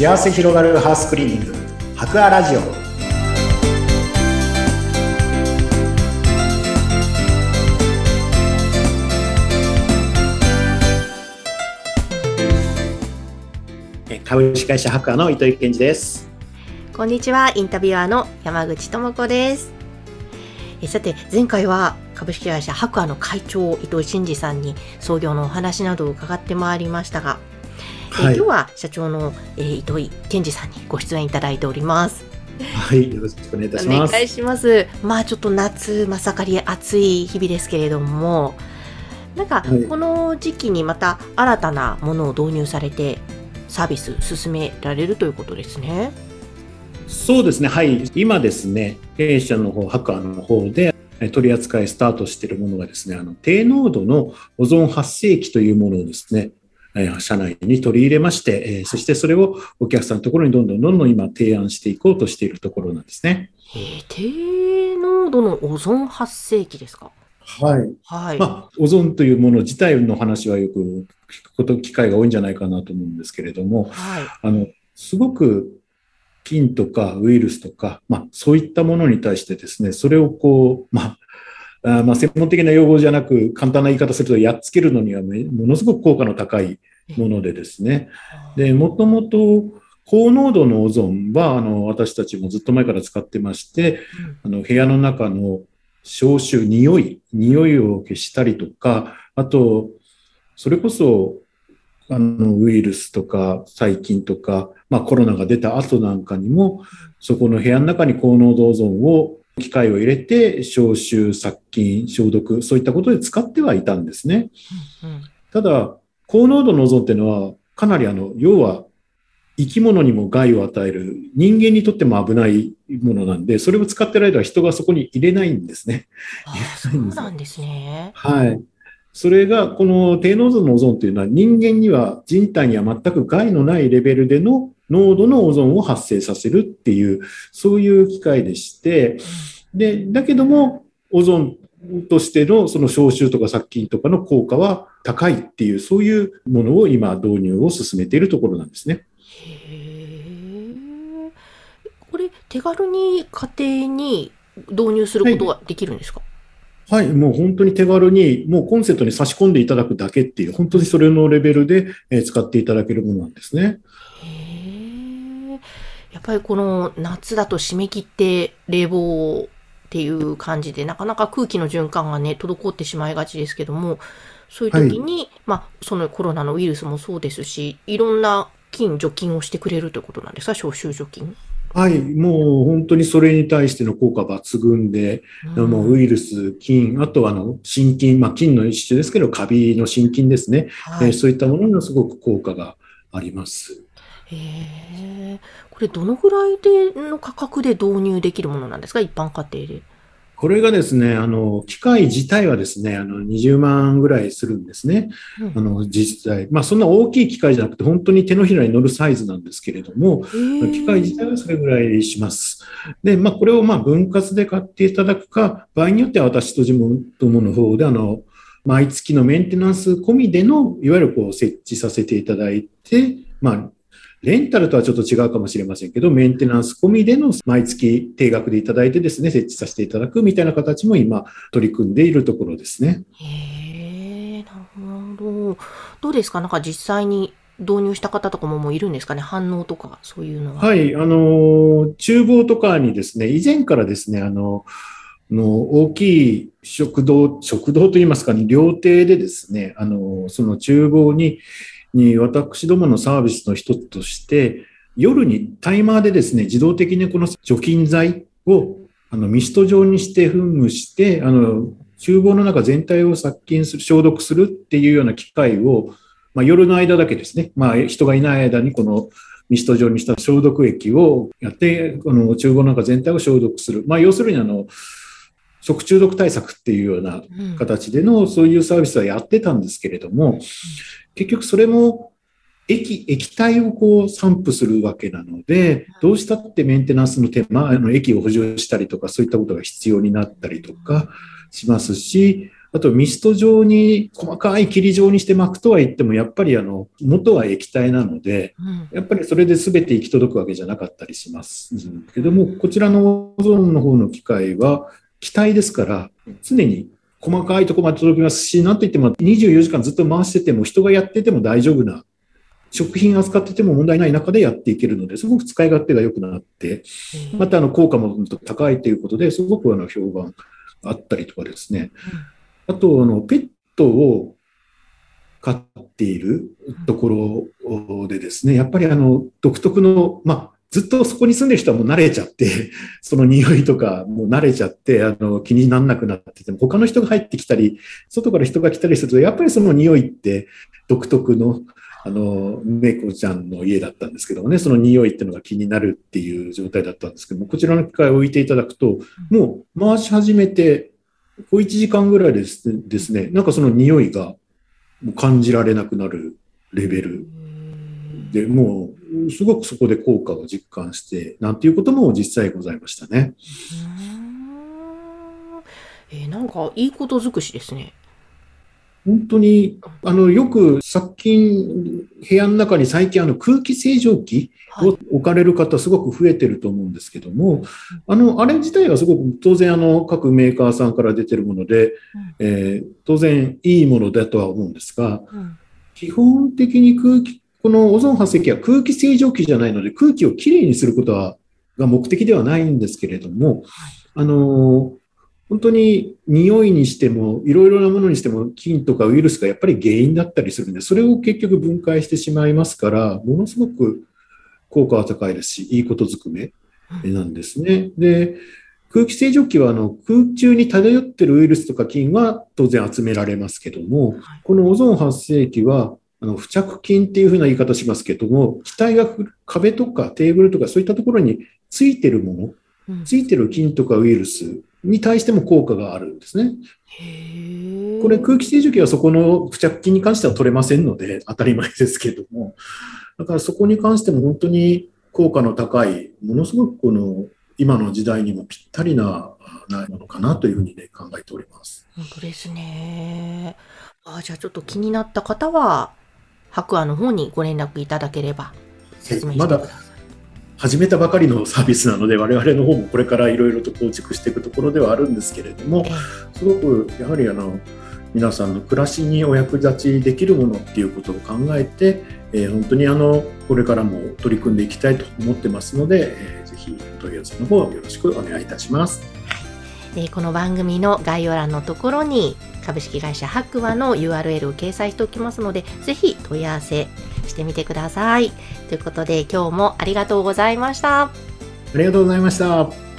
幸せ広がるハウスクリーニング。博アラジオ。株式会社博アの糸井健二です。こんにちは。インタビュアーの山口智子です。えさて前回は株式会社博アの会長伊藤真二さんに創業のお話などを伺ってまいりましたがはい、今日は社長の、えー、糸井健二さんにご出演いただいております。はい、よろしくお願いいたします。お願いします。まあちょっと夏真盛り暑い日々ですけれども、なんかこの時期にまた新たなものを導入されてサービス進められるということですね。そうですね。はい。今ですね、弊社の方、ハッカーの方で取り扱いスタートしているものがですね、あの低濃度のオゾン発生器というものをですね、社内に取り入れまして、そしてそれをお客さんのところにどんどんどんどん今提案していこうとしているところなんですね。えー、低濃度のオゾン発生器ですか？はい。はい。まあ、オゾンというもの自体の話はよく聞くこと、機会が多いんじゃないかなと思うんですけれども、はい。あの、すごく菌とかウイルスとか、まあ、そういったものに対してですね、それをこう、まあ、あまあ、専門的な用語じゃなく、簡単な言い方すると、やっつけるのにはものすごく効果の高いものでですね。で、もともと、高濃度のオゾンは、あの、私たちもずっと前から使ってまして、あの、部屋の中の消臭、匂い、匂いを消したりとか、あと、それこそ、あの、ウイルスとか細菌とか、まあコロナが出た後なんかにも、そこの部屋の中に高濃度オゾンを機械を入れて消臭、殺菌、消毒、そういったことで使ってはいたんですね。うんうん、ただ、高濃度のオゾンっていうのは、かなりあの、要は生き物にも害を与える、人間にとっても危ないものなんで、それを使ってる間は人がそこに入れないんですね。そうなんですね。はい。それが、この低濃度のオゾンというのは人間には人体には全く害のないレベルでの濃度のオゾンを発生させるっていう、そういう機械でして、で、だけども、オゾンとしてのその消臭とか殺菌とかの効果は高いっていう、そういうものを今導入を進めているところなんですね。へこれ、手軽に家庭に導入することはできるんですか、はい、はい、もう本当に手軽に、もうコンセントに差し込んでいただくだけっていう、本当にそれのレベルで使っていただけるものなんですね。やっぱりこの夏だと締め切って冷房っていう感じで、なかなか空気の循環がね、滞ってしまいがちですけども、そういう時に、はい、まあ、そのコロナのウイルスもそうですし、いろんな菌、除菌をしてくれるということなんですか、消臭除菌？はい、もう本当にそれに対しての効果抜群で、うん、もうウイルス、菌、あとはあの心筋、まあ、菌の一種ですけど、カビの心筋ですね、はい、えー、そういったものにすごく効果があります。へこれどのぐらいでの価格で導入できるものなんですか？一般家庭で。これがですね、あの、機械自体はですね、あの、20万ぐらいするんですね。うん、あの、実際。まあ、そんな大きい機械じゃなくて、本当に手のひらに乗るサイズなんですけれども、機械自体はそれぐらいします。で、まあ、これをまあ、分割で買っていただくか、場合によっては私と地元の方で、あの、毎月のメンテナンス込みでの、いわゆるこう、設置させていただいて、まあ、レンタルとはちょっと違うかもしれませんけど、メンテナンス込みでの毎月定額でいただいてですね、設置させていただくみたいな形も今取り組んでいるところですね。へえ、なるほど。どうですか？なんか実際に導入した方とかももういるんですかね？反応とか、そういうのは。はい、あの、厨房とかにですね、以前からですね、あの、の大きい食堂、食堂といいますかね、料亭でですね、あの、その厨房に、に私どものサービスの一つとして、夜にタイマーでですね、自動的にこの除菌剤をあのミスト状にして噴霧して、あの、厨房の中全体を殺菌する、消毒するっていうような機械を、まあ、夜の間だけですね、まあ、人がいない間にこのミスト状にした消毒液をやって、この厨房の中全体を消毒する。まあ、要するにあの、食中毒対策っていうような形での、そういうサービスはやってたんですけれども、結局それも液、液体をこう散布するわけなので、どうしたってメンテナンスの手間、あの液を補充したりとか、そういったことが必要になったりとかしますし、あとミスト状に細かい霧状にして巻くとは言っても、やっぱりあの元は液体なので、やっぱりそれで全て行き届くわけじゃなかったりします。けども、こちらのオゾンの方の機械は気体ですから、常に細かいところまで届きますし、なんといっても24時間ずっと回してても、人がやってても大丈夫な、食品扱ってても問題ない中でやっていけるので、すごく使い勝手が良くなって、またあの効果も高いということですごくあの評判あったりとかですね。あと、あの、ペットを飼っているところでですね、やっぱりあの、独特の、まあ、ずっとそこに住んでる人はもう慣れちゃって、その匂いとかもう慣れちゃって、あの、気にならなくなってても、他の人が入ってきたり、外から人が来たりすると、やっぱりその匂いって独特の、あの、猫ちゃんの家だったんですけどもね、その匂いっていうのが気になるっていう状態だったんですけども、こちらの機械を置いていただくと、もう回し始めて、小1時間ぐらいですですね、なんかその匂いが感じられなくなるレベルで、もうすごくそこで効果を実感して、なんていうことも実際ございましたね。えー、なんかいいこと尽くしですね。本当に、あの、よく殺菌、部屋の中に最近あの空気清浄機を置かれる方すごく増えてると思うんですけども、あの、あれ自体はすごく当然あの各メーカーさんから出てるもので、えー、当然いいものだとは思うんですが、基本的に空気、このオゾン発生器は空気清浄機じゃないので空気をきれいにすることはが目的ではないんですけれども、あの本当に匂いにしても、いろいろなものにしても、菌とかウイルスがやっぱり原因だったりするんで、それを結局分解してしまいますから、ものすごく効果は高いです。し、いいことずくめなんですね。で、空気清浄機はあの空中に漂ってるウイルスとか菌は当然集められますけども、このオゾン発生器はあの付着菌っていうふうな言い方しますけども、気体が壁とかテーブルとかそういったところについてるもの、ついてる菌とかウイルスに対しても効果があるんですね。これ空気清浄機はそこの付着菌に関しては取れませんので当たり前ですけども、だからそこに関しても本当に効果の高い、ものすごくこの今の時代にもぴったりなものかなというふうにね考えております。本当ですね。あじゃあちょっと気になった方は、白亜の方にご連絡いただければ説明してください。まだ始めたばかりのサービスなので我々の方もこれからいろいろと構築していくところではあるんですけれどもすごくやはりあの皆さんの暮らしにお役立ちできるものっていうことを考えて、えー、本当にあのこれからも取り組んでいきたいと思ってますので、えー、ぜひお問い合わせの方よろしくお願いいたします。えー、この番組の概要欄のところに株式会社白馬の URL を掲載しておきますので、ぜひ問い合わせしてみてください。ということで今日もありがとうございました。ありがとうございました。